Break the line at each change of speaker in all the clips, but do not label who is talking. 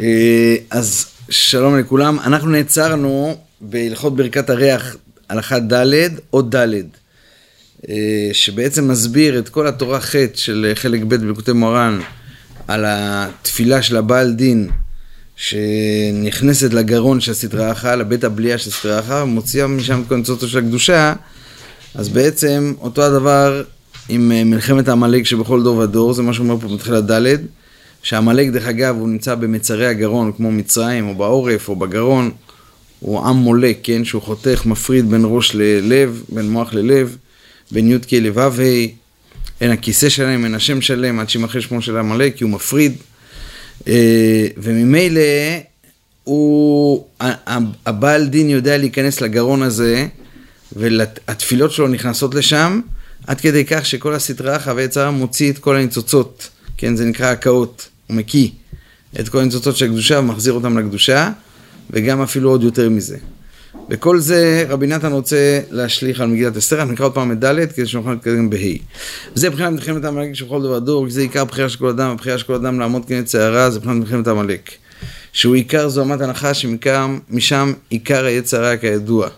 אה, אז שלום לכולם, אנחנו נעצרנו בהלכות ברכת הריח הלכה ד' או ד', אה, שבעצם מסביר את כל התורה ח' של חלק ב' בלקוטי מורן על התפילה של הבעל דין שנכנסת לגרון של הסטרה אחת, לבית הבליעה של הסטרה אחת, ומוציאה משם ניצוצות של הקדושה, אז בעצם אותו הדבר עם אה, מלחמת העמלק שבכל דור ודור, זה מה שאומר פה בתחילת ד', שעמלק דרך אגב הוא נמצא במצרי הגרון כמו מצרים או בעורף או בגרון, הוא עם מולק, כן, שהוא חותך, מפריד בין ראש ללב, בין מוח ללב, בין י"ק לו"ה, אין הכיסא שלהם, אין השם שלהם, עד שימחה שמו של עמלק, כי הוא מפריד. אה, וממילא הוא, הבעל דין יודע להיכנס לגרון הזה, והתפילות שלו נכנסות לשם, עד כדי כך שכל הסטרה אחא ויצרה מוציא את כל הניצוצות, כן, זה נקרא הקאות, הוא מקיא את כל הניצוצות של הקדושה ומחזיר אותם לקדושה, וגם אפילו עוד יותר מזה. וכל זה רבי נתן רוצה להשליך על מגילת אסתר, אנחנו נקרא עוד פעם את ד' כדי שנוכל להתקדם בה'. וזה מבחינת מלחמת עמלק של כל דבר דור, זה עיקר בחירה של כל אדם, הבחירה של כל אדם לעמוד כנגד צערה, זה מבחינת מלחמת עמלק. שהוא עיקר זו אמת הנחה שמשם עיקר היצרה כידוע.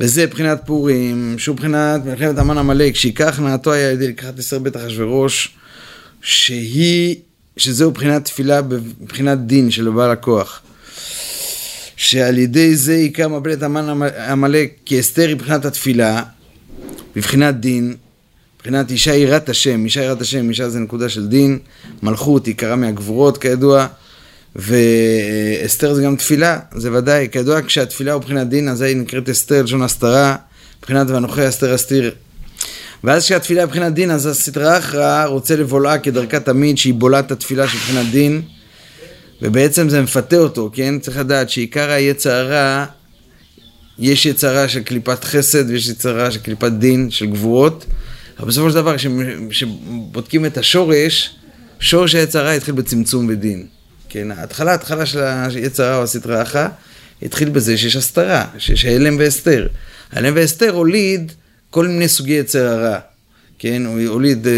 וזה מבחינת פורים, שהוא מבחינת מלחמת המן עמלק, שעיקר הכנעתו היה ידי לקחת עשר בית אחשורוש, שהיא, שזהו מבחינת תפילה מבחינת דין של בעל הכוח. שעל ידי זה עיקר מבלת המן עמלק כאסתר היא מבחינת התפילה, מבחינת דין, מבחינת אישה יראת השם, אישה יראת השם, אישה זה נקודה של דין, מלכות היא קרה מהגבורות כידוע, ואסתר זה גם תפילה, זה ודאי, כידוע כשהתפילה הוא מבחינת דין, אז היא נקראת אסתר, לשון הסתרה, מבחינת ואנוכי אסתר אסתיר. ואז כשהתפילה מבחינת דין, אז הסדרה אחרא רוצה לבולעה כדרכה תמיד, שהיא בולעת התפילה של מבחינת דין, ובעצם זה מפתה אותו, כן? צריך לדעת שעיקר היצרה, יש יצרה של קליפת חסד ויש יצרה של קליפת דין, של גבורות, אבל בסופו של דבר, כשבודקים את השורש, שורש היצרה התחיל בצמצום ודין. כן, ההתחלה, ההתחלה של היצרה או הסטרה אחת, התחיל בזה שיש הסתרה, שיש הלם והסתר. הלם והסתר הוליד כל מיני סוגי יצר הרע. כן, הוא הוליד אה,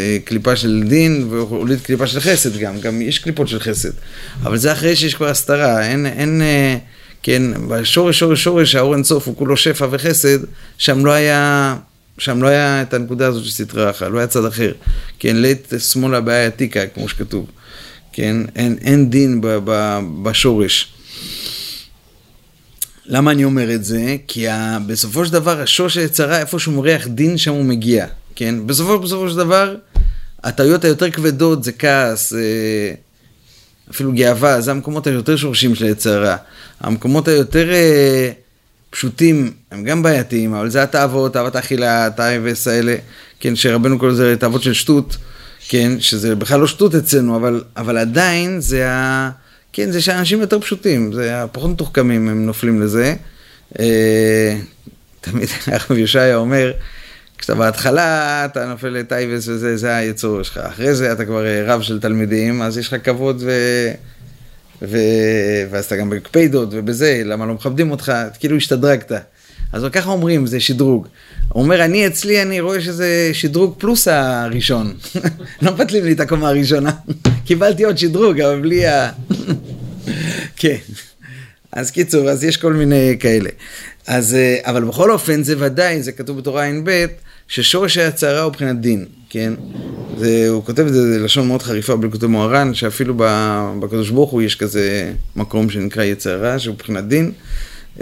אה, קליפה של דין והוליד קליפה של חסד גם, גם יש קליפות של חסד. אבל זה אחרי שיש כבר הסתרה, אין, אין, אה, כן, בשורש, שורש, שורש, האור אינסוף הוא כולו שפע וחסד, שם לא היה, שם לא היה את הנקודה הזאת של סטרה אחת, לא היה צד אחר. כן, לית שמאלה בעיה עתיקה, כמו שכתוב. כן, אין, אין דין ב, ב, בשורש. למה אני אומר את זה? כי ה... בסופו של דבר השוש היצרה, איפה שהוא מריח דין, שם הוא מגיע, כן? בסופו, בסופו של דבר, הטעויות היותר כבדות זה כעס, אה, אפילו גאווה, זה המקומות היותר שורשים של היצרה. המקומות היותר אה, פשוטים, הם גם בעייתיים, אבל זה התאוות, תאוות האכילה, התאווס האלה, כן, שרבנו קורא לזה תאוות של שטות, כן, שזה בכלל לא שטות אצלנו, אבל, אבל עדיין זה ה... כן, זה שאנשים יותר פשוטים, זה הפחות מתוחכמים, הם נופלים לזה. אה, תמיד הרב יושעיה אומר, כשאתה בהתחלה, אתה נופל לטייבס וזה, זה היצור שלך. אחרי זה אתה כבר אה, רב של תלמידים, אז יש לך כבוד ו... ו... ואז אתה גם בקפידות ובזה, למה לא מכבדים אותך, כאילו השתדרגת. אז ככה אומרים, זה שדרוג. הוא אומר, אני אצלי, אני רואה שזה שדרוג פלוס הראשון. לא מבטלים לי את הקומה הראשונה. קיבלתי עוד שדרוג, אבל בלי ה... כן. אז קיצור, אז יש כל מיני כאלה. אז, אה, אבל בכל אופן, זה ודאי, זה כתוב בתורה ע"ב, ששורש ההצהרה הוא מבחינת דין, כן? זה, הוא כותב את זה, זה לשון מאוד חריפה בלקוטי מוהר"ן, שאפילו בקדוש ברוך הוא יש כזה מקום שנקרא יצרה, שהוא מבחינת דין.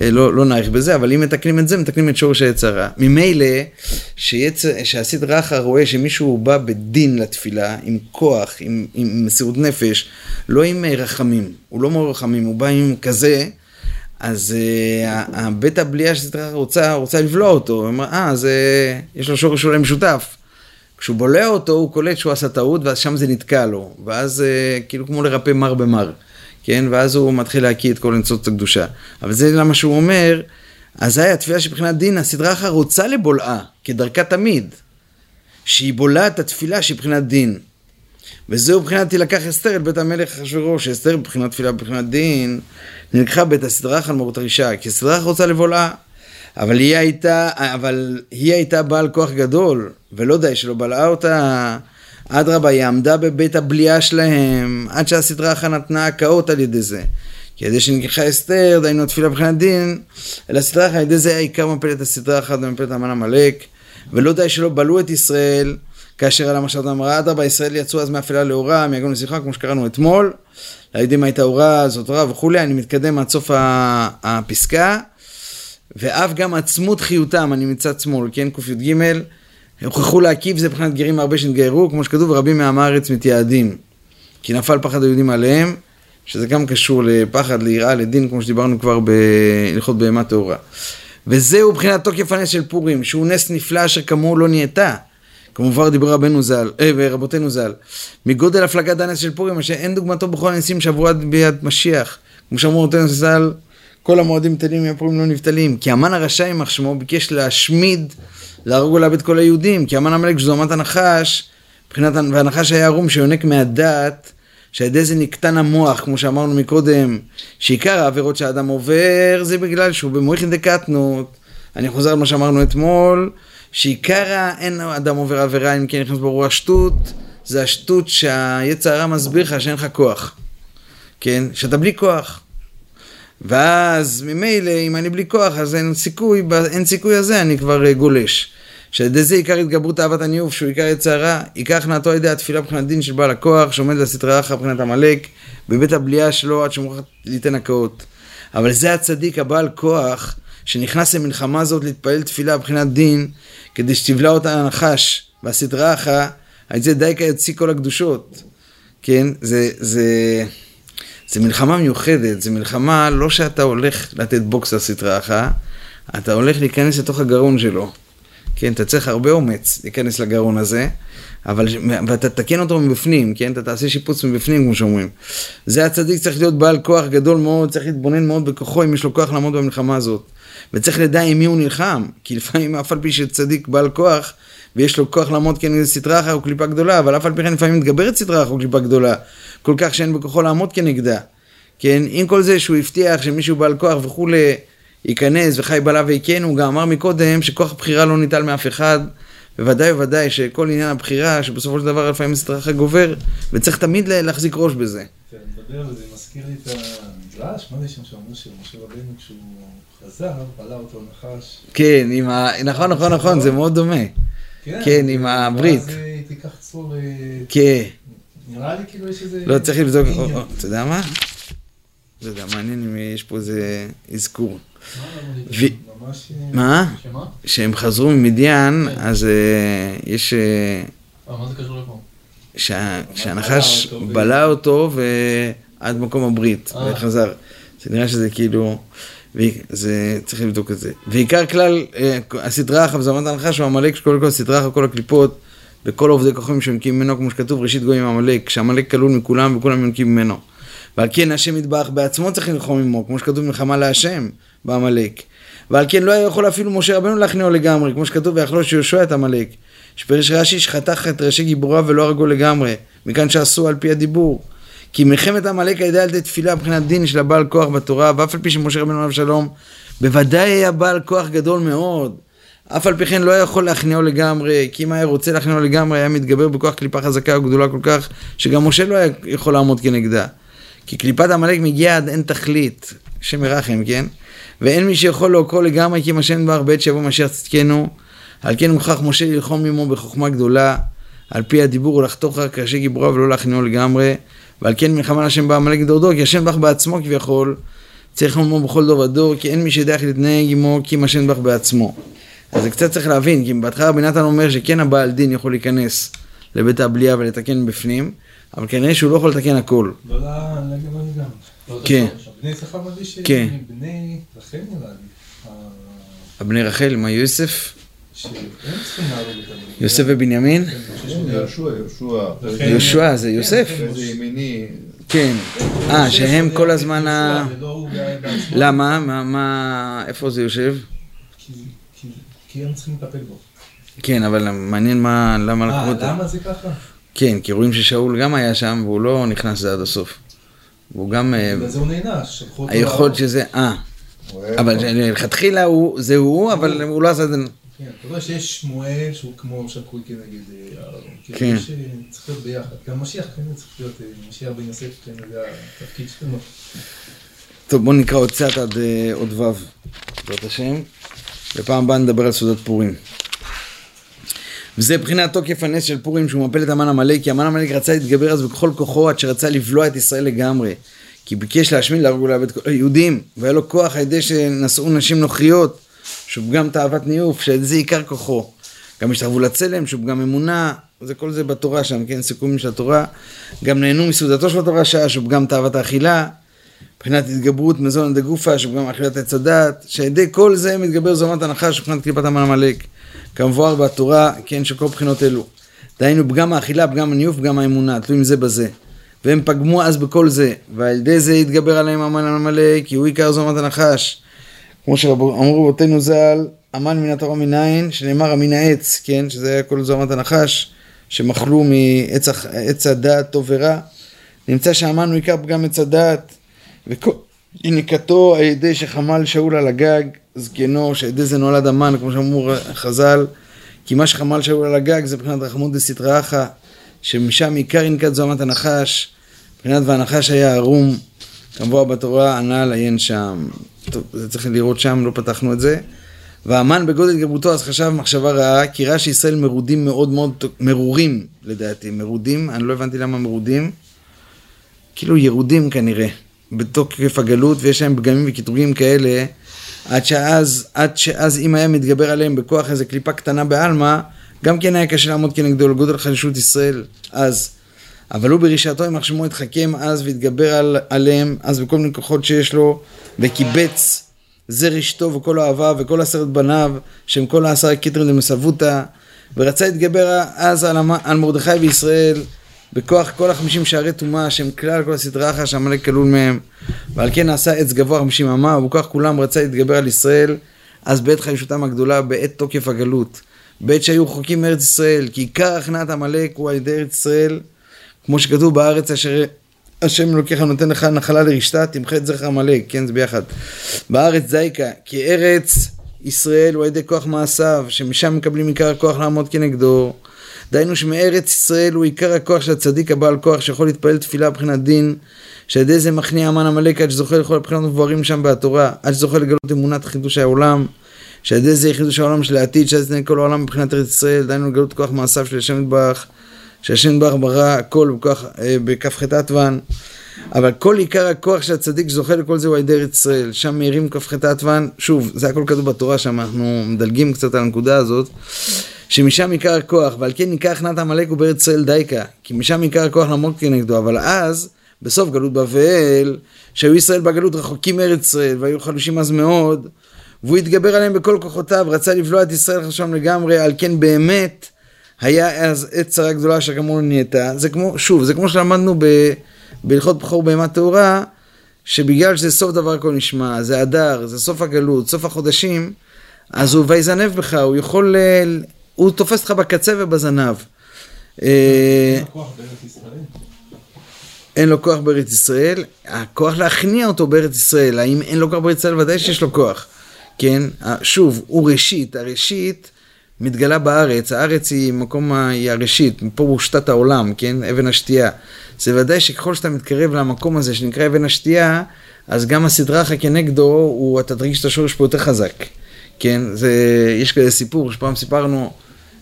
אה, לא, לא נאריך בזה, אבל אם מתקנים את זה, מתקנים את שורש היצרה. ממילא, שהסדרה אחר רואה שמישהו בא בדין לתפילה, עם כוח, עם, עם מסירות נפש, לא עם אה, רחמים, הוא לא מעורר רחמים, הוא בא עם כזה, אז uh, בית הבליעה שסדרה רוצה, רוצה לבלוע אותו, הוא אומר, אה, uh, יש לו שורש אולי משותף. כשהוא בולע אותו, הוא קולט שהוא עשה טעות, ואז שם זה נתקע לו, ואז uh, כאילו כמו לרפא מר במר. כן? ואז הוא מתחיל להקיא את כל ניצוץ הקדושה. אבל זה למה שהוא אומר, אזי התפילה שבחינת דין, הסדרה אחת רוצה לבולעה, כדרכה תמיד, שהיא בולעה את התפילה שבחינת דין. וזהו מבחינת תילקח אסתר אל בית המלך אחשוורוש, שאסתר מבחינת תפילה בבחינת דין, נלקחה בית הסדרה אחת מרות הרישה, כי הסדרה אחת רוצה לבולעה. אבל היא הייתה, אבל היא הייתה בעל כוח גדול, ולא די שלא בלעה אותה, אדרבה, היא עמדה בבית הבליעה שלהם, עד שהסדרה אחת נתנה הקאות על ידי זה. כי על ידי שנלקחה אסתר, דהיינו תפילה מבחינת דין, אלא הסדרה אחת, על ידי זה היה עיקר מפלת הסדרה אחת ומפלת המן עמלק, ולא די שלא בלו את ישראל, כאשר על המשלת אמרה, אדרבה, ישראל יצאו אז מאפלה לאורה, מיגון לשיחה, כמו שקראנו אתמול, ליהודים הייתה אורה, זאת אורה וכולי, אני מתקדם עד סוף הפסקה, ואף גם עצמות חיותם, אני מצד שמאל, כן, קי"ג, הוכחו להקיף זה מבחינת גרים הרבה שנתגיירו, כמו שכתוב, רבים מעם הארץ מתייעדים. כי נפל פחד היהודים עליהם, שזה גם קשור לפחד, ליראה, לדין, כמו שדיברנו כבר בהלכות בהמה טהורה. וזהו מבחינת תוקף הנס של פורים, שהוא נס נפלא אשר כמוהו לא נהייתה. כמובן דיברו רבנו ז"ל, אה, ורבותינו ז"ל. מגודל הפלגת הנס של פורים, אשר אין דוגמתו בכל הנסים שעברו עד ביד משיח. כמו שאמרו רבותינו ז"ל, כל המועדים בטלים מהפורים לא נבטלים. כי המן הרשע יימח שמו ביקש להשמיד להרוג ולאבד כל היהודים, כי המן עמלק שזו אמת הנחש, מבחינת, והנחש היה ערום שיונק מהדת, שעל ידי זה נקטן המוח, כמו שאמרנו מקודם, שעיקר העבירות שהאדם עובר זה בגלל שהוא במויכין דקטנות. אני חוזר על מה שאמרנו אתמול, שעיקר האין אדם עובר עבירה אם כן נכנס ברור השטות, זה השטות שהיצר הרע מסביר לך שאין לך כוח. כן? שאתה בלי כוח. ואז ממילא, אם אני בלי כוח, אז אין סיכוי, אין סיכוי הזה, אני כבר אה, גולש. שעל ידי זה עיקר התגברות אהבת הניאוף, שהוא עיקר יצר רע, עיקר הכנעתו על ידי התפילה מבחינת דין של בעל הכוח, שעומד לסטרא אחרא מבחינת עמלק, בבית הבליעה שלו עד שמוכרח ליתן הקאות. אבל זה הצדיק הבעל כוח, שנכנס למלחמה הזאת להתפלל תפילה מבחינת דין, כדי שתבלע אותה הנחש, והסטרא אחרא, על זה דייקה יוציא כל הקדושות. כן, זה, זה, זה מלחמה מיוחדת, זה מלחמה לא שאתה הולך לתת בוקס לסטרא אחרא, אתה הולך להיכנס לתוך הגרון שלו. כן, אתה צריך הרבה אומץ להיכנס לגרון הזה, אבל, ואתה תקן אותו מבפנים, כן, אתה תעשה שיפוץ מבפנים, כמו שאומרים. זה הצדיק צריך להיות בעל כוח גדול מאוד, צריך להתבונן מאוד בכוחו, אם יש לו כוח לעמוד במלחמה הזאת. וצריך לדע עם מי הוא נלחם, כי לפעמים אף על פי שצדיק בעל כוח, ויש לו כוח לעמוד כנגד סטרה אחת או קליפה גדולה, אבל אף על פי כן לפעמים מתגברת סטרה אחת או קליפה גדולה, כל כך שאין בכוחו לעמוד כנגדה. כן, עם כל זה שהוא הבטיח שמישהו בעל כוח וכולי, ייכנס וחי בלה ויקן, הוא גם אמר מקודם שכוח הבחירה לא ניטל מאף אחד, בוודאי ובוודאי שכל עניין הבחירה, שבסופו של דבר לפעמים סטרחה גובר, וצריך תמיד להחזיק ראש בזה.
כן, מדבר, זה מזכיר לי את המדרש, מה זה שם שאמרו שמשה רבנו כשהוא חזר, בלע אותו נחש.
כן, ה... נכון, נכון, נכון, זה מאוד דומה. כן, עם הברית.
ואז תיקח צור...
כן.
נראה לי כאילו יש איזה...
לא, צריך לבדוק, אתה יודע מה? לא יודע, מעניין אם יש פה איזה אזכור. מה? כשהם חזרו ממדיין, אז יש...
מה זה קשור לפה?
שהנחש בלע אותו ועד מקום הברית, וחזר. זה נראה שזה כאילו... זה, צריך לבדוק את זה. ועיקר כלל, הסדרה אחת, וזמנת הנחש הוא עמלק שקודם כל הסדרה אחת, כל הקליפות, וכל עובדי כוחים שיונקים ממנו, כמו שכתוב, ראשית גויים עמלק, כשעמלק כלול מכולם וכולם יונקים ממנו. ועל כן השם יתברך בעצמו צריך ללחום עמו, כמו שכתוב מלחמה להשם בעמלק. ועל כן לא היה יכול אפילו משה רבנו להכניעו לגמרי, כמו שכתוב ויחלוש יהושע את עמלק. שפרש רש"י שחתך את ראשי גיבוריו ולא הרגו לגמרי, מכאן שעשו על פי הדיבור. כי מלחמת עמלק הייתה על ידי תפילה מבחינת דין של הבעל כוח בתורה, ואף על פי שמשה רבנו עליו שלום, בוודאי היה בעל כוח גדול מאוד. אף על פי כן לא היה יכול להכניעו לגמרי, כי אם היה רוצה להכניעו לגמרי, היה מתגבר בכוח קליפה חזקה וגדולה כל כך, שגם משה לא היה יכול לעמוד כנגדה. כי קליפת עמלק מגיעה עד אין תכלית, השם ירחם, כן? ואין מי שיכול לעוקרו לגמרי, כי מה שאין ברך בעת שיבוא משיח צדקנו. על כן מוכרח משה ללחום עמו בחוכמה גדולה, על פי הדיבור ולחתוך רק ראשי גיבוריו ולא להכניעו לגמרי. ועל כן מלחמה להשם בעמלק דור דור, כי השם ברך בעצמו כביכול, צריך לומר בכל דור ודור, כי אין מי שידע איך להתנהג עמו, כי מה שאין ברך בעצמו. אז זה קצת צריך להבין, כי בהתחלה רבי נתן אומר שכן הבעל דין יכול להיכנס לבית הבליעה ולתקן בפנים, אבל כנראה שהוא לא יכול לתקן הכל.
לא לגמרי.
כן.
בני יששכר מביא.
כן.
בני רחל נראה לי.
הבני רחל, מה יוסף? יוסף ובנימין?
יהושע, יהושע.
יהושע זה יוסף?
איזה ימיני.
כן. אה, שהם כל הזמן ה...
בעצמו.
למה? מה-. איפה זה יושב?
כי- הם צריכים לטפל בו.
כן, אבל מעניין מה... למה לקחו
אה,
אותו.
למה זה ככה?
כן, כי רואים ששאול גם היה שם והוא לא נכנס לזה עד הסוף. והוא גם... אה,
בגלל זה הוא נענש. שלחו אותו
היכול
להרוג.
שזה... אה. אבל הוא... זה הוא, אבל הוא לא עשה את זה...
כן, אתה רואה שיש שמואל שהוא כמו שקוי כנגד אה, אהרון.
כן.
כן. יש, אה, צריך להיות ביחד. גם משיח כנראה צריך להיות, אה, משיח בן יוסף כנראה זה התפקיד שלנו.
טוב, בואו נקרא עוד קצת עד אה, עוד ו', בעזרת השם. בפעם הבאה נדבר על סעודת פורים. וזה מבחינת תוקף הנס של פורים שהוא מפל את המן עמלק, כי המן עמלק רצה להתגבר אז בכל כוחו עד שרצה לבלוע את ישראל לגמרי. כי ביקש להשמיד, להרוג ולאבד כל היהודים, והיה לו כוח על ידי שנשאו נשים נוכריות, שהוא פגם תאוות ניאוף, שעל זה עיקר כוחו. גם השתחוו לצלם, שהוא פגם אמונה, זה כל זה בתורה שם, כן, סיכומים של התורה. גם נהנו מסעודתו של התורה שעה, שהוא פגם תאוות האכילה. מבחינת התגברות מזון דגופה, שגם אכילת עץ הדעת, שעל ידי כל זה מתגבר זומת הנחש מבחינת קליפת המן עמלק. כמבואר בתורה, כן, של כל בחינות אלו. דהיינו פגם האכילה, פגם הניוף, פגם האמונה, תלויים זה בזה. והם פגמו אז בכל זה, ועל ידי זה התגבר עליהם המן עמלק, כי הוא עיקר זומת הנחש. כמו שאמרו רבותינו ז"ל, המן מן התורה מנין, שנאמר מן העץ, כן, שזה היה כל זומת הנחש, שמחלו מעץ הדעת טוב ורע. נמצא שהמן הוא עיקר פגם עץ הדעת, וכל יניקתו על ידי שחמל שאול על הגג, זקנו, שעל ידי זה נולד המן, כמו שאמרו חז"ל, כי מה שחמל שאול על הגג זה מבחינת רחמות דסתרא אחא, שמשם עיקר ינקת זוהמת הנחש, מבחינת והנחש היה ערום, כמבואר בתורה, הנ"ל עיין שם. טוב, זה צריך לראות שם, לא פתחנו את זה. והמן בגודל התגברותו אז חשב מחשבה רעה, כי ראה שישראל מרודים מאוד מאוד, מרורים לדעתי, מרודים, אני לא הבנתי למה מרודים, כאילו ירודים כנראה, בתוקף הגלות, ויש להם פגמים וקטרוגים כאלה, עד שאז, עד שאז אם היה מתגבר עליהם בכוח איזה קליפה קטנה בעלמא, גם כן היה קשה לעמוד כנגדו לגודל חלישות ישראל אז. אבל הוא ברשעתו יימח שמו התחכם אז והתגבר על, עליהם אז בכל מיני כוחות שיש לו וקיבץ זרש אשתו וכל אוהביו וכל עשרת בניו שהם כל העשרה כתרין דמסאבותא ורצה להתגבר אז על, על מרדכי וישראל בכוח כל החמישים שערי טומאה שהם כלל כל הסטרא אחרא שעמלק כלול מהם ועל כן נעשה עץ גבוה חמישים אמה ובכוח כולם רצה להתגבר על ישראל אז בעת חלישותם הגדולה בעת תוקף הגלות בעת שהיו רחוקים מארץ ישראל כי עיקר הכנעת עמלק הוא על ידי ארץ ישראל כמו שכתוב בארץ אשר השם אלוקיך נותן לך נחלה לרשתה, תמחה את זכר עמלק, כן זה ביחד. בארץ זייקה, כי ארץ ישראל הוא על ידי כוח מעשיו, שמשם מקבלים עיקר הכוח לעמוד כנגדו. דהיינו שמארץ ישראל הוא עיקר הכוח של הצדיק הבעל כוח שיכול להתפלל תפילה מבחינת דין, שעל ידי זה מכניע המן עמלק עד שזוכה לכל הבחינות המבוארים שם בתורה, עד שזוכה לגלות אמונת חידוש העולם, שעל ידי זה חידוש העולם של העתיד, שעל ידי כל העולם מבחינת ארץ ישראל, דהיינו לגלות כוח מעשיו של השם יתברך. שהשם יתברך ברא הכל אה, בכ"ח עטוון, אבל כל עיקר הכוח של הצדיק שזוכה לכל זה הוא על ידי ארץ ישראל, שם מאירים כ"ח עטוון, שוב, זה הכל כתוב בתורה שם, אנחנו מדלגים קצת על הנקודה הזאת, שמשם עיקר הכוח, ועל כן עיקר הכנעת עמלק הוא בארץ ישראל דייקה, כי משם עיקר הכוח לעמוד כנגדו, אבל אז, בסוף גלות בבל, שהיו ישראל בגלות רחוקים מארץ ישראל, והיו חלושים אז מאוד, והוא התגבר עליהם בכל כוחותיו, רצה לבלוע את ישראל חשבם לגמרי, על כן באמת, היה אז עת צרה גדולה אשר כמונו נהייתה. זה כמו, שוב, זה כמו שלמדנו ב, בהלכות בכור בהמה טהורה, שבגלל שזה סוף דבר הכל נשמע, זה אדר, זה סוף הגלות, סוף החודשים, אז הוא ויזנב בך, הוא יכול, ל- הוא תופס אותך בקצה ובזנב. אה,
אין
לו כוח בארץ ישראל, הכוח להכניע אותו בארץ ישראל, האם אין לו כוח בארץ ישראל? ודאי שיש לו כוח, כן? שוב, הוא ראשית, הראשית מתגלה בארץ, הארץ היא מקום, ה- הראשית, פה הוא שתת העולם, כן? אבן השתייה. זה ודאי שככל שאתה מתקרב למקום הזה שנקרא אבן השתייה, אז גם הסדרה אחר כנגדו, הוא, אתה תרגיש את השורש פה יותר חזק, כן? זה, יש כזה סיפור שפעם סיפרנו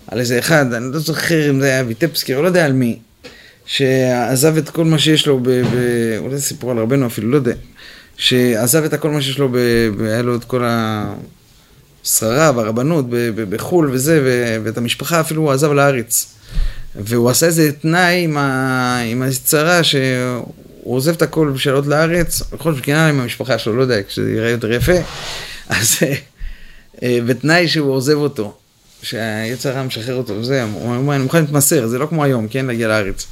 על איזה אחד, אני לא זוכר אם זה היה ויטפסקי, או לא יודע על מי. שעזב את כל מה שיש לו, ב, ב, אולי זה סיפור על רבנו אפילו, לא יודע, שעזב את הכל מה שיש לו, ב, ב, היה לו את כל השררה והרבנות בחו"ל וזה, ו, ואת המשפחה אפילו הוא עזב לארץ. והוא עשה איזה תנאי עם, ה, עם הצרה שהוא עוזב את הכל בשביל לעלות לארץ, בכל זאת קנה עם המשפחה שלו, לא יודע, כשזה יראה יותר יפה, אז אה, בתנאי שהוא עוזב אותו. שהיצר הרע משחרר אותו, וזה, הוא אומר, אני מוכן להתמסר, זה לא כמו היום, כן, להגיע לארץ.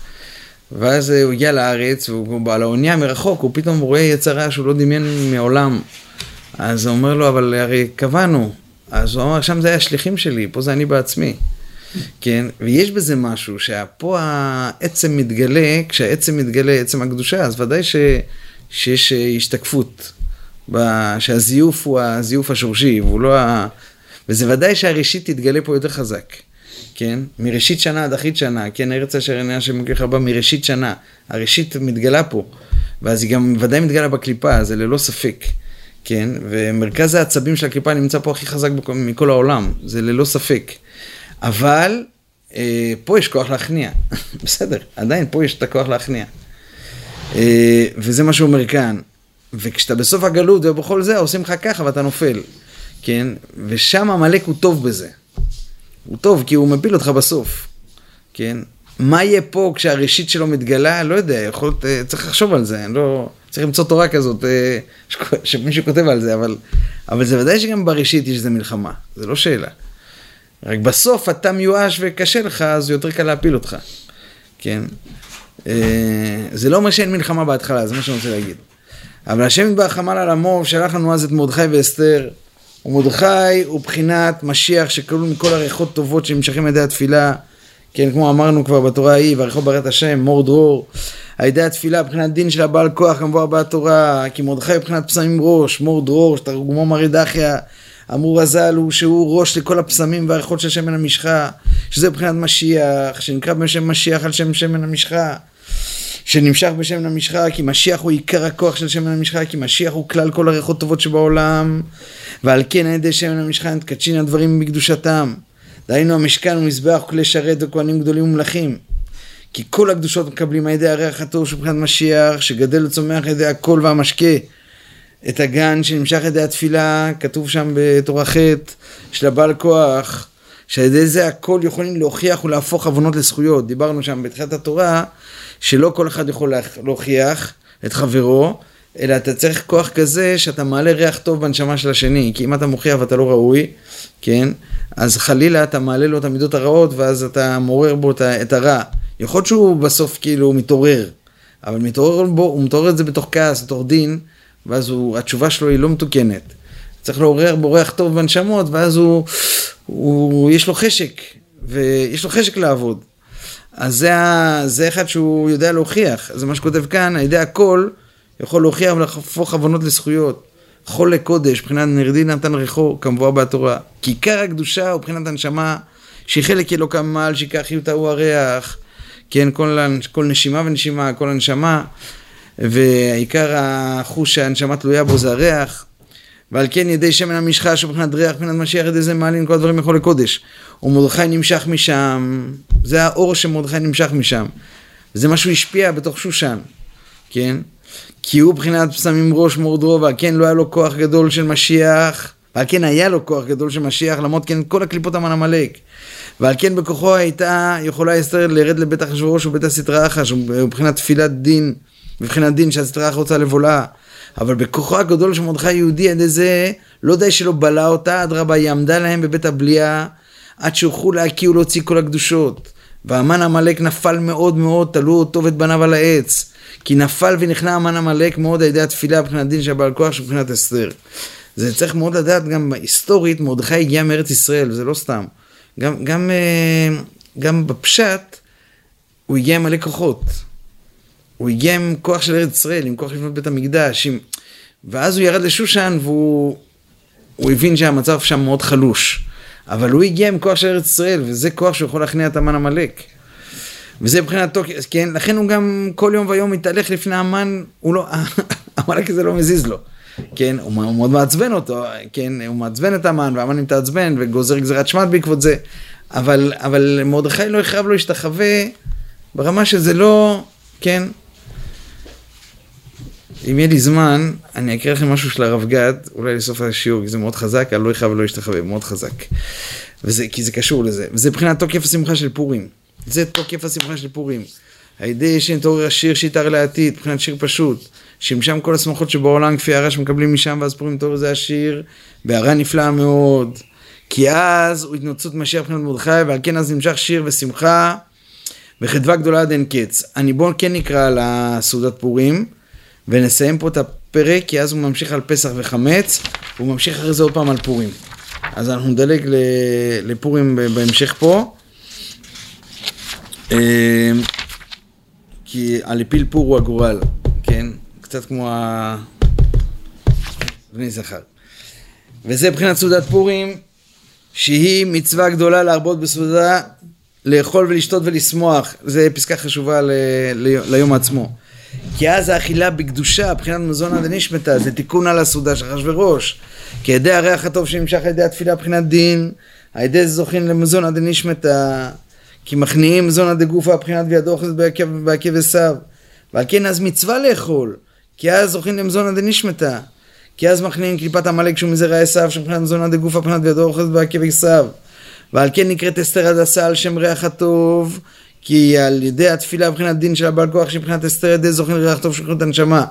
ואז אה, הוא הגיע לארץ, והוא בא לאונייה מרחוק, הוא פתאום רואה יצר רע שהוא לא דמיין מעולם. אז הוא אומר לו, אבל הרי קבענו. אז הוא אמר, שם זה היה השליחים שלי, פה זה אני בעצמי. כן, ויש בזה משהו, שפה העצם מתגלה, כשהעצם מתגלה, עצם הקדושה, אז ודאי ש, שיש השתקפות, שהזיוף הוא הזיוף השורשי, והוא לא ה... וזה ודאי שהראשית תתגלה פה יותר חזק, כן? מראשית שנה עד אחרית שנה, כן? ארץ אשר עיניה שמגיח רבה מראשית שנה. הראשית מתגלה פה, ואז היא גם ודאי מתגלה בקליפה, זה ללא ספק, כן? ומרכז העצבים של הקליפה נמצא פה הכי חזק בכל- מכל העולם, זה ללא ספק. אבל אה, פה יש כוח להכניע, בסדר, עדיין פה יש את הכוח להכניע. אה, וזה מה שהוא אומר כאן. וכשאתה בסוף הגלות ובכל זה עושים לך ככה ואתה נופל, כן? ושם עמלק הוא טוב בזה. הוא טוב כי הוא מפיל אותך בסוף, כן? מה יהיה פה כשהראשית שלו מתגלה? לא יודע, יכול אה, צריך לחשוב על זה, אני לא... צריך למצוא תורה כזאת, אה, שמישהו כותב על זה, אבל, אבל זה ודאי שגם בראשית יש איזה מלחמה, זה לא שאלה. רק בסוף אתה מיואש וקשה לך, אז יותר קל להפיל אותך, כן? אה, זה לא אומר שאין מלחמה בהתחלה, זה מה שאני רוצה להגיד. אבל השם יתברך עמל על עמו ושלח לנו אז את מרדכי ואסתר. ומרדכי הוא בחינת משיח שכלול מכל הריחות טובות שנמשכים על ידי התפילה. כן, כמו אמרנו כבר בתורה ההיא, ועריכו בראת השם, מור דרור. על ידי התפילה, בחינת דין של הבעל כוח, כמבואר בתורה, כי מרדכי הוא בחינת פסמים ראש, מור דרור, שתרגומו מרי דחיא, אמרו רז"ל הוא שהוא ראש לכל הפסמים והריחות של שמן המשחה, שזה בחינת משיח, שנקרא בשם משיח על שם שמן המשחה. שנמשך בשמן המשחה, כי משיח הוא עיקר הכוח של שמן המשחה, כי משיח הוא כלל כל הריחות טובות שבעולם, ועל כן על ידי שמן המשחה נתקדשין הדברים בקדושתם. דהיינו המשכן ומזבח וכלי שרת וכהנים גדולים ומלכים. כי כל הקדושות מקבלים על ידי הריח הטוב של מבחינת משיח, שגדל וצומח על ידי הקול והמשקה. את הגן שנמשך על ידי התפילה, כתוב שם בתורה ח' של הבעל כוח, שעל ידי זה הכל יכולים להוכיח ולהפוך עוונות לזכויות. דיברנו שם בתחילת התורה, שלא כל אחד יכול להוכיח את חברו, אלא אתה צריך כוח כזה שאתה מעלה ריח טוב בנשמה של השני, כי אם אתה מוכיח ואתה לא ראוי, כן, אז חלילה אתה מעלה לו את המידות הרעות, ואז אתה מעורר בו את הרע. יכול להיות שהוא בסוף כאילו מתעורר, אבל מתעורר בו, הוא מתעורר את זה בתוך כעס, בתוך דין, ואז הוא, התשובה שלו היא לא מתוקנת. צריך לעורר בו ריח טוב בנשמות, ואז הוא, הוא, יש לו חשק, ויש לו חשק לעבוד. אז זה, זה אחד שהוא יודע להוכיח, זה מה שכותב כאן, על ידי הכל יכול להוכיח ולהפוך עוונות לזכויות. חול לקודש, מבחינת נרדין נתן ריחו, כמבואר בתורה. כי עיקר הקדושה הוא מבחינת הנשמה, שהיא חלק אלוקה ממעל, שעיקר חיותה הוא הריח, כן, כל, כל נשימה ונשימה, כל הנשמה, ועיקר החוש שהנשמה תלויה בו זה הריח. ועל כן ידי שמן המשחה שמבחינת ריח, מבחינת משיח, ידי זה מעלים כל הדברים יכול לקודש. ומרדכי נמשך משם, זה האור שמרדכי נמשך משם. וזה מה שהוא השפיע בתוך שושן, כן? כי הוא מבחינת פסמים ראש מורדרו, ועל כן לא היה לו כוח גדול של משיח, ועל כן היה לו כוח גדול של משיח, למרות כן כל הקליפות המן עמלק. ועל כן בכוחו הייתה יכולה אסתר לרד לבית אחשוורוש ובית הסטרא אחש, מבחינת תפילת דין, מבחינת דין שהסטרא אחש רוצה לבולעה. אבל בכוחו הגדול של מרדכי יהודי עד איזה, לא די שלא בלע אותה, אדרבה, היא עמדה להם בבית הבליעה, עד שהוכלו להקיא ולהוציא כל הקדושות. והמן עמלק נפל מאוד מאוד, תלו אותו ואת בניו על העץ. כי נפל ונכנע המן עמלק מאוד על ידי התפילה מבחינת דין של בעל כוח שבחינת אסתר. זה צריך מאוד לדעת, גם היסטורית, מרדכי הגיע מארץ ישראל, זה לא סתם. גם, גם, אה, גם בפשט, הוא הגיע עם מלא כוחות. הוא הגיע עם כוח של ארץ ישראל, עם כוח לבנות בית המקדש, עם... ואז הוא ירד לשושן והוא הוא הבין שהמצב שם מאוד חלוש. אבל הוא הגיע עם כוח של ארץ ישראל, וזה כוח שיכול להכניע את המן עמלק. וזה מבחינת תוקף, כן, לכן הוא גם כל יום ויום מתהלך לפני המן, הוא לא, עמלק הזה לא מזיז לו. כן, הוא מאוד מעצבן אותו, כן, הוא מעצבן את המן, והמן מתעצבן וגוזר גזירת שמד בעקבות זה, אבל, אבל מרדכי לא החרב לו להשתחווה ברמה שזה לא, כן, אם יהיה לי זמן, אני אקריא לכם משהו של הרב גד, אולי לסוף השיעור, כי זה מאוד חזק, על לא יכאב ולא ישתחווה, מאוד חזק. וזה, כי זה קשור לזה. וזה מבחינת תוקף השמחה של פורים. זה תוקף השמחה של פורים. על ידי שנתעורר השיר שיתאר לעתיד, מבחינת שיר פשוט. שמשם כל השמחות שבעולם, כפי הערה שמקבלים משם, ואז פורים מתעורר זה השיר, בהערה נפלאה מאוד. כי אז הוא התנוצות משיח מבחינת מרדכי, ועל כן אז נמשך שיר ושמחה, וחדווה גדולה עד אין קץ. אני בואו כן נקרא על הסעודת פורים. ונסיים פה את הפרק, כי אז הוא ממשיך על פסח וחמץ, והוא ממשיך אחרי זה עוד פעם על פורים. אז אנחנו נדלג לפורים בהמשך פה. אה, כי על הפיל פור הוא הגורל, כן? קצת כמו ה... בני זכר. וזה מבחינת סעודת פורים, שהיא מצווה גדולה להרבות בסעודה, לאכול ולשתות ולשמוח. זה פסקה חשובה ל... ל... ליום עצמו. כי אז האכילה בקדושה, מבחינת מזונה דנשמתא, זה תיקון על הסעודה של אחשוורוש. כי ידי הריח הטוב שנמשך על ידי התפילה מבחינת דין, על ידי זה זוכין למזונה דנשמתא. כי מכניעים מזונה דגופה מבחינת וידו אוחזת בעקב עשיו. ועל כן אז מצווה לאכול, כי אז זוכין למזונה דנשמתא. כי אז מכניעים קליפת עמלק שהוא מזרע עשיו, שמבחינת מזונה דגופה מבחינת וידו אוחזת בעקב עשיו. ועל כן נקראת אסתר הדסה על שם ריח הטוב, כי על ידי התפילה מבחינת דין של הבעל כוח שמבחינת אסתר ידי זוכן ריח טוב של הנשמה.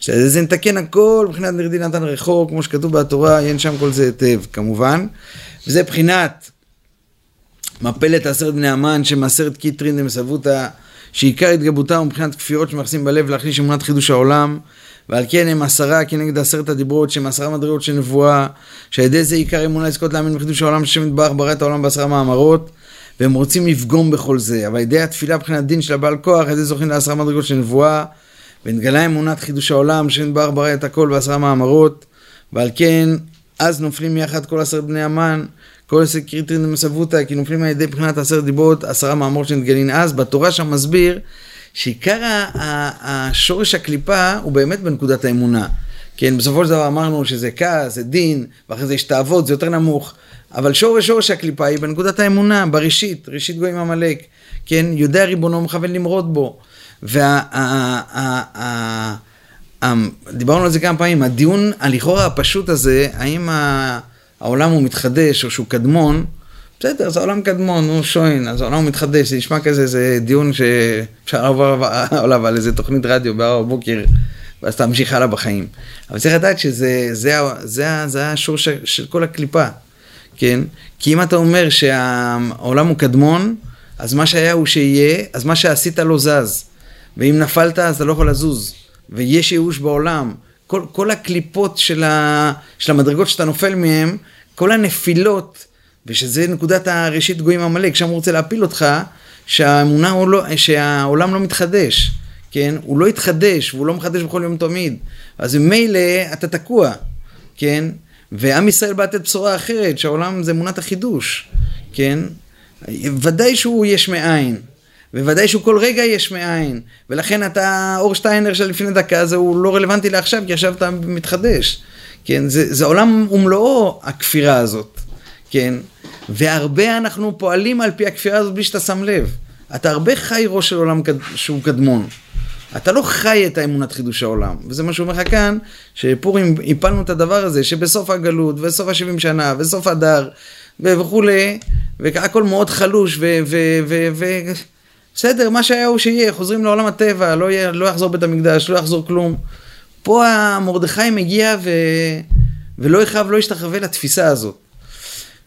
שזה נתקן הכל מבחינת נרדי נתן רחוק, כמו שכתוב בתורה, אין שם כל זה היטב, כמובן. וזה מבחינת מפלת עשרת בני המן, שמעשרת כתרין דמסאבותא, שעיקר התגברותם מבחינת כפירות שמייחסים בלב להחליש אמונת חידוש העולם. ועל כן הם עשרה כנגד עשרת הדיברות שהם עשרה מדרגות של נבואה שעל ידי זה עיקר אמונה לזכות להאמין בחידוש העולם שהשם יתברך ברא את העולם בעשרה מאמרות והם רוצים לפגום בכל זה אבל ידי התפילה מבחינת דין של הבעל כוח על ידי זוכים לעשרה מדרגות של נבואה ונגלה אמונת חידוש העולם ששם יתברך ברא את הכל בעשרה מאמרות ועל כן אז נופלים יחד כל עשרת בני המן כל עשר קריטרין מסבותא כי נופלים על ידי מבחינת עשרת דיברות עשרה מאמרות שנתגלין אז בתורה שם מסביר שעיקר השורש הקליפה הוא באמת בנקודת האמונה. כן, בסופו של דבר אמרנו שזה כעס, זה דין, ואחרי זה יש תאוות, זה יותר נמוך. אבל שורש שורש הקליפה היא בנקודת האמונה, בראשית, ראשית גויים עמלק. כן, יודע ריבונו מכוון למרוד בו. ודיברנו על זה כמה פעמים, הדיון הלכאורה הפשוט הזה, האם העולם הוא מתחדש או שהוא קדמון, בסדר, זה עולם קדמון, הוא שוין, אז העולם מתחדש, זה נשמע כזה, זה דיון שאפשר לעבור עליו על איזה תוכנית רדיו בארבע בבוקר, ואז תמשיך הלאה בחיים. אבל צריך לדעת שזה זה, זה, זה השור של, של כל הקליפה, כן? כי אם אתה אומר שהעולם הוא קדמון, אז מה שהיה הוא שיהיה, אז מה שעשית לא זז. ואם נפלת, אז אתה לא יכול לזוז. ויש ייאוש בעולם. כל, כל הקליפות של, ה, של המדרגות שאתה נופל מהן, כל הנפילות, ושזה נקודת הראשית גויים עמלק, שם הוא רוצה להפיל אותך, שהאמונה הוא לא, שהעולם לא מתחדש, כן? הוא לא יתחדש, והוא לא מחדש בכל יום תמיד. אז ממילא אתה תקוע, כן? ועם ישראל בא לתת בשורה אחרת, שהעולם זה אמונת החידוש, כן? ודאי שהוא יש מאין, וודאי שהוא כל רגע יש מאין, ולכן אתה, אור שטיינר של לפני דקה, זה הוא לא רלוונטי לעכשיו, כי עכשיו אתה מתחדש, כן? זה, זה עולם ומלואו הכפירה הזאת, כן? והרבה אנחנו פועלים על פי הכפירה הזאת בלי שאתה שם לב. אתה הרבה חי ראש של עולם קד... שהוא קדמון. אתה לא חי את האמונת חידוש העולם. וזה מה שהוא אומר לך כאן, שפורים הפלנו את הדבר הזה, שבסוף הגלות, וסוף השבעים שנה, וסוף הדר, וכולי, והכל מאוד חלוש, ו... ו, ו, ו בסדר, מה שהיה הוא שיהיה, חוזרים לעולם הטבע, לא, יהיה, לא יחזור בית המקדש, לא יחזור כלום. פה מרדכי מגיע ו... ולא יכאב, לא ישתחווה לתפיסה הזאת.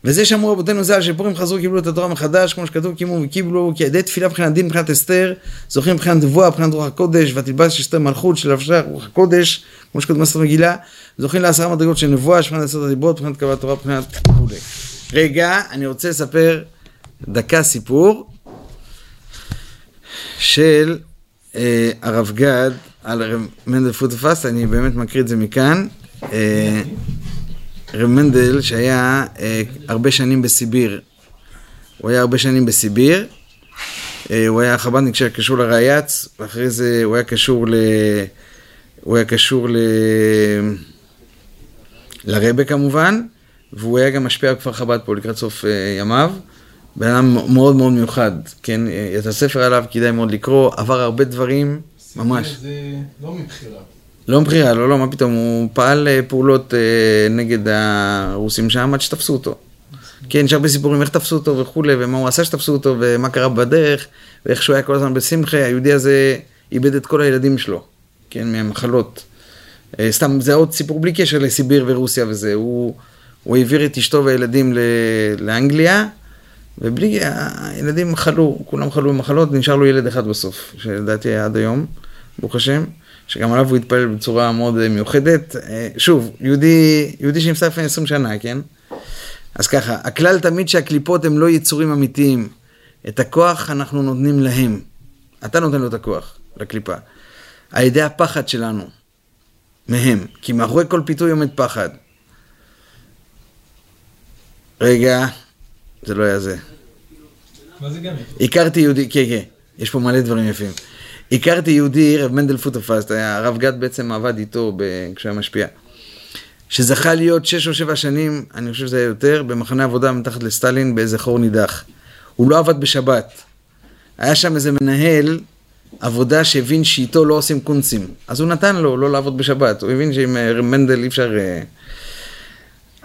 וזה שאמרו רבותינו ז"ל שפורים חזרו קיבלו את התורה מחדש, כמו שכתוב קימו וקיבלו, כי ידי תפילה מבחינת דין מבחינת אסתר, זוכרים מבחינת נבואה, מבחינת רוח הקודש, ותלבש אסתר מלכות של אבשה רוח הקודש, כמו שכתוב במסר מגילה, זוכרים לעשרה מדרגות של נבואה, מבחינת עשרת הדיברות, מבחינת קבלת תורה, מבחינת כולי. רגע, אני רוצה לספר דקה סיפור של אה, הרב גד על הרב מנדל פוטפס, אני באמת מקריא את זה מכאן. אה, רב מנדל שהיה אה, הרבה שנים בסיביר. הוא היה הרבה שנים בסיביר. אה, הוא היה חב"דניק שהיה קשור לרייץ, ואחרי זה הוא היה קשור ל... הוא היה קשור ל... לרבה כמובן, והוא היה גם משפיע על כפר חב"ד פה לקראת סוף אה, ימיו. בן אדם מאוד מאוד מיוחד, כן? את הספר עליו כדאי מאוד לקרוא, עבר הרבה דברים, ממש.
זה לא מבחירה.
לא מבחירה, לא, לא, מה פתאום, הוא פעל אה, פעולות אה, נגד הרוסים שם עד שתפסו אותו. כן, יש הרבה סיפורים איך תפסו אותו וכולי, ומה הוא עשה שתפסו אותו, ומה קרה בדרך, ואיך שהוא היה כל הזמן בשמחה, היהודי הזה איבד את כל הילדים שלו, כן, מהמחלות. אה, סתם, זה עוד סיפור בלי קשר לסיביר ורוסיה וזה, הוא, הוא העביר את אשתו והילדים ל, לאנגליה, ובלי, הילדים חלו, כולם חלו במחלות, נשאר לו ילד אחד בסוף, שלדעתי היה עד היום, ברוך השם. שגם עליו הוא התפלל בצורה מאוד אה, מיוחדת. אה, שוב, יהודי, יהודי שנמצא לפני 20 שנה, כן? אז ככה, הכלל תמיד שהקליפות הם לא יצורים אמיתיים. את הכוח אנחנו נותנים להם. אתה נותן לו את הכוח, לקליפה. על ידי הפחד שלנו, מהם. כי מאחורי כל פיתוי עומד פחד. רגע, זה לא היה זה.
מה?
הכרתי יהודי, כן, כן, יש פה מלא דברים יפים. הכרתי יהודי, רב מנדל פוטופסט, היה- הרב גד בעצם עבד איתו ב- כשהוא היה משפיע. שזכה להיות שש או שבע שנים, אני חושב שזה היה יותר, במחנה עבודה מתחת לסטלין באיזה חור נידח. הוא לא עבד בשבת. היה שם איזה מנהל עבודה שהבין שאיתו לא עושים קונצים. אז הוא נתן לו לא לעבוד בשבת. הוא הבין שעם אה, מנדל אי אפשר...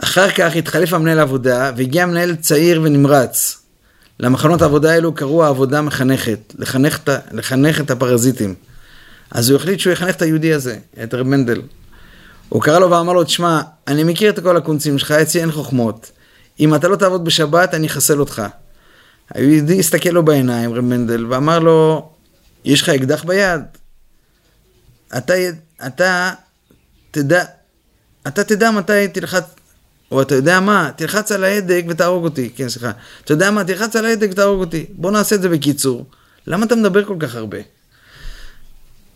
אחר כך התחלף המנהל עבודה, והגיע מנהל צעיר ונמרץ. למחנות העבודה האלו קראו העבודה מחנכת, לחנך, לחנך את הפרזיטים. אז הוא החליט שהוא יחנך את היהודי הזה, את רב מנדל. הוא קרא לו ואמר לו, תשמע, אני מכיר את כל הקונצים שלך, אצלי אין חוכמות. אם אתה לא תעבוד בשבת, אני אחסל אותך. היהודי הסתכל לו בעיניים, רב מנדל, ואמר לו, יש לך אקדח ביד? אתה, אתה תדע, אתה תדע מתי תלחץ, או אתה יודע מה, תלחץ על ההדק ותהרוג אותי. כן, סליחה. אתה יודע מה, תלחץ על ההדק ותהרוג אותי. בוא נעשה את זה בקיצור. למה אתה מדבר כל כך הרבה?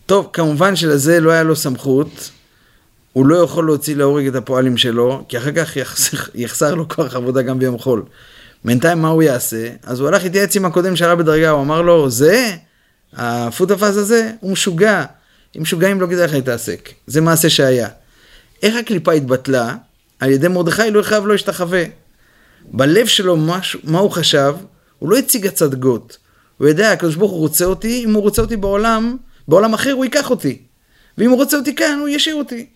טוב, כמובן שלזה לא היה לו סמכות. הוא לא יכול להוציא להורג את הפועלים שלו, כי אחר כך יחסר, יחסר לו כוח עבודה גם ביום חול. בינתיים מה הוא יעשה? אז הוא הלך להתייעץ עם הקודם שעלה בדרגה, הוא אמר לו, זה, הפוטופז הזה, הוא משוגע. עם משוגעים לא כדאי לך להתעסק. זה מעשה שהיה. איך הקליפה התבטלה? על ידי מרדכי לא יחייב לא ישתחווה. בלב שלו משהו, מה הוא חשב? הוא לא הציג הצדקות. הוא יודע, הקדוש ברוך הוא רוצה אותי, אם הוא רוצה אותי בעולם, בעולם אחר הוא ייקח אותי. ואם הוא רוצה אותי כאן, הוא ישאיר אותי.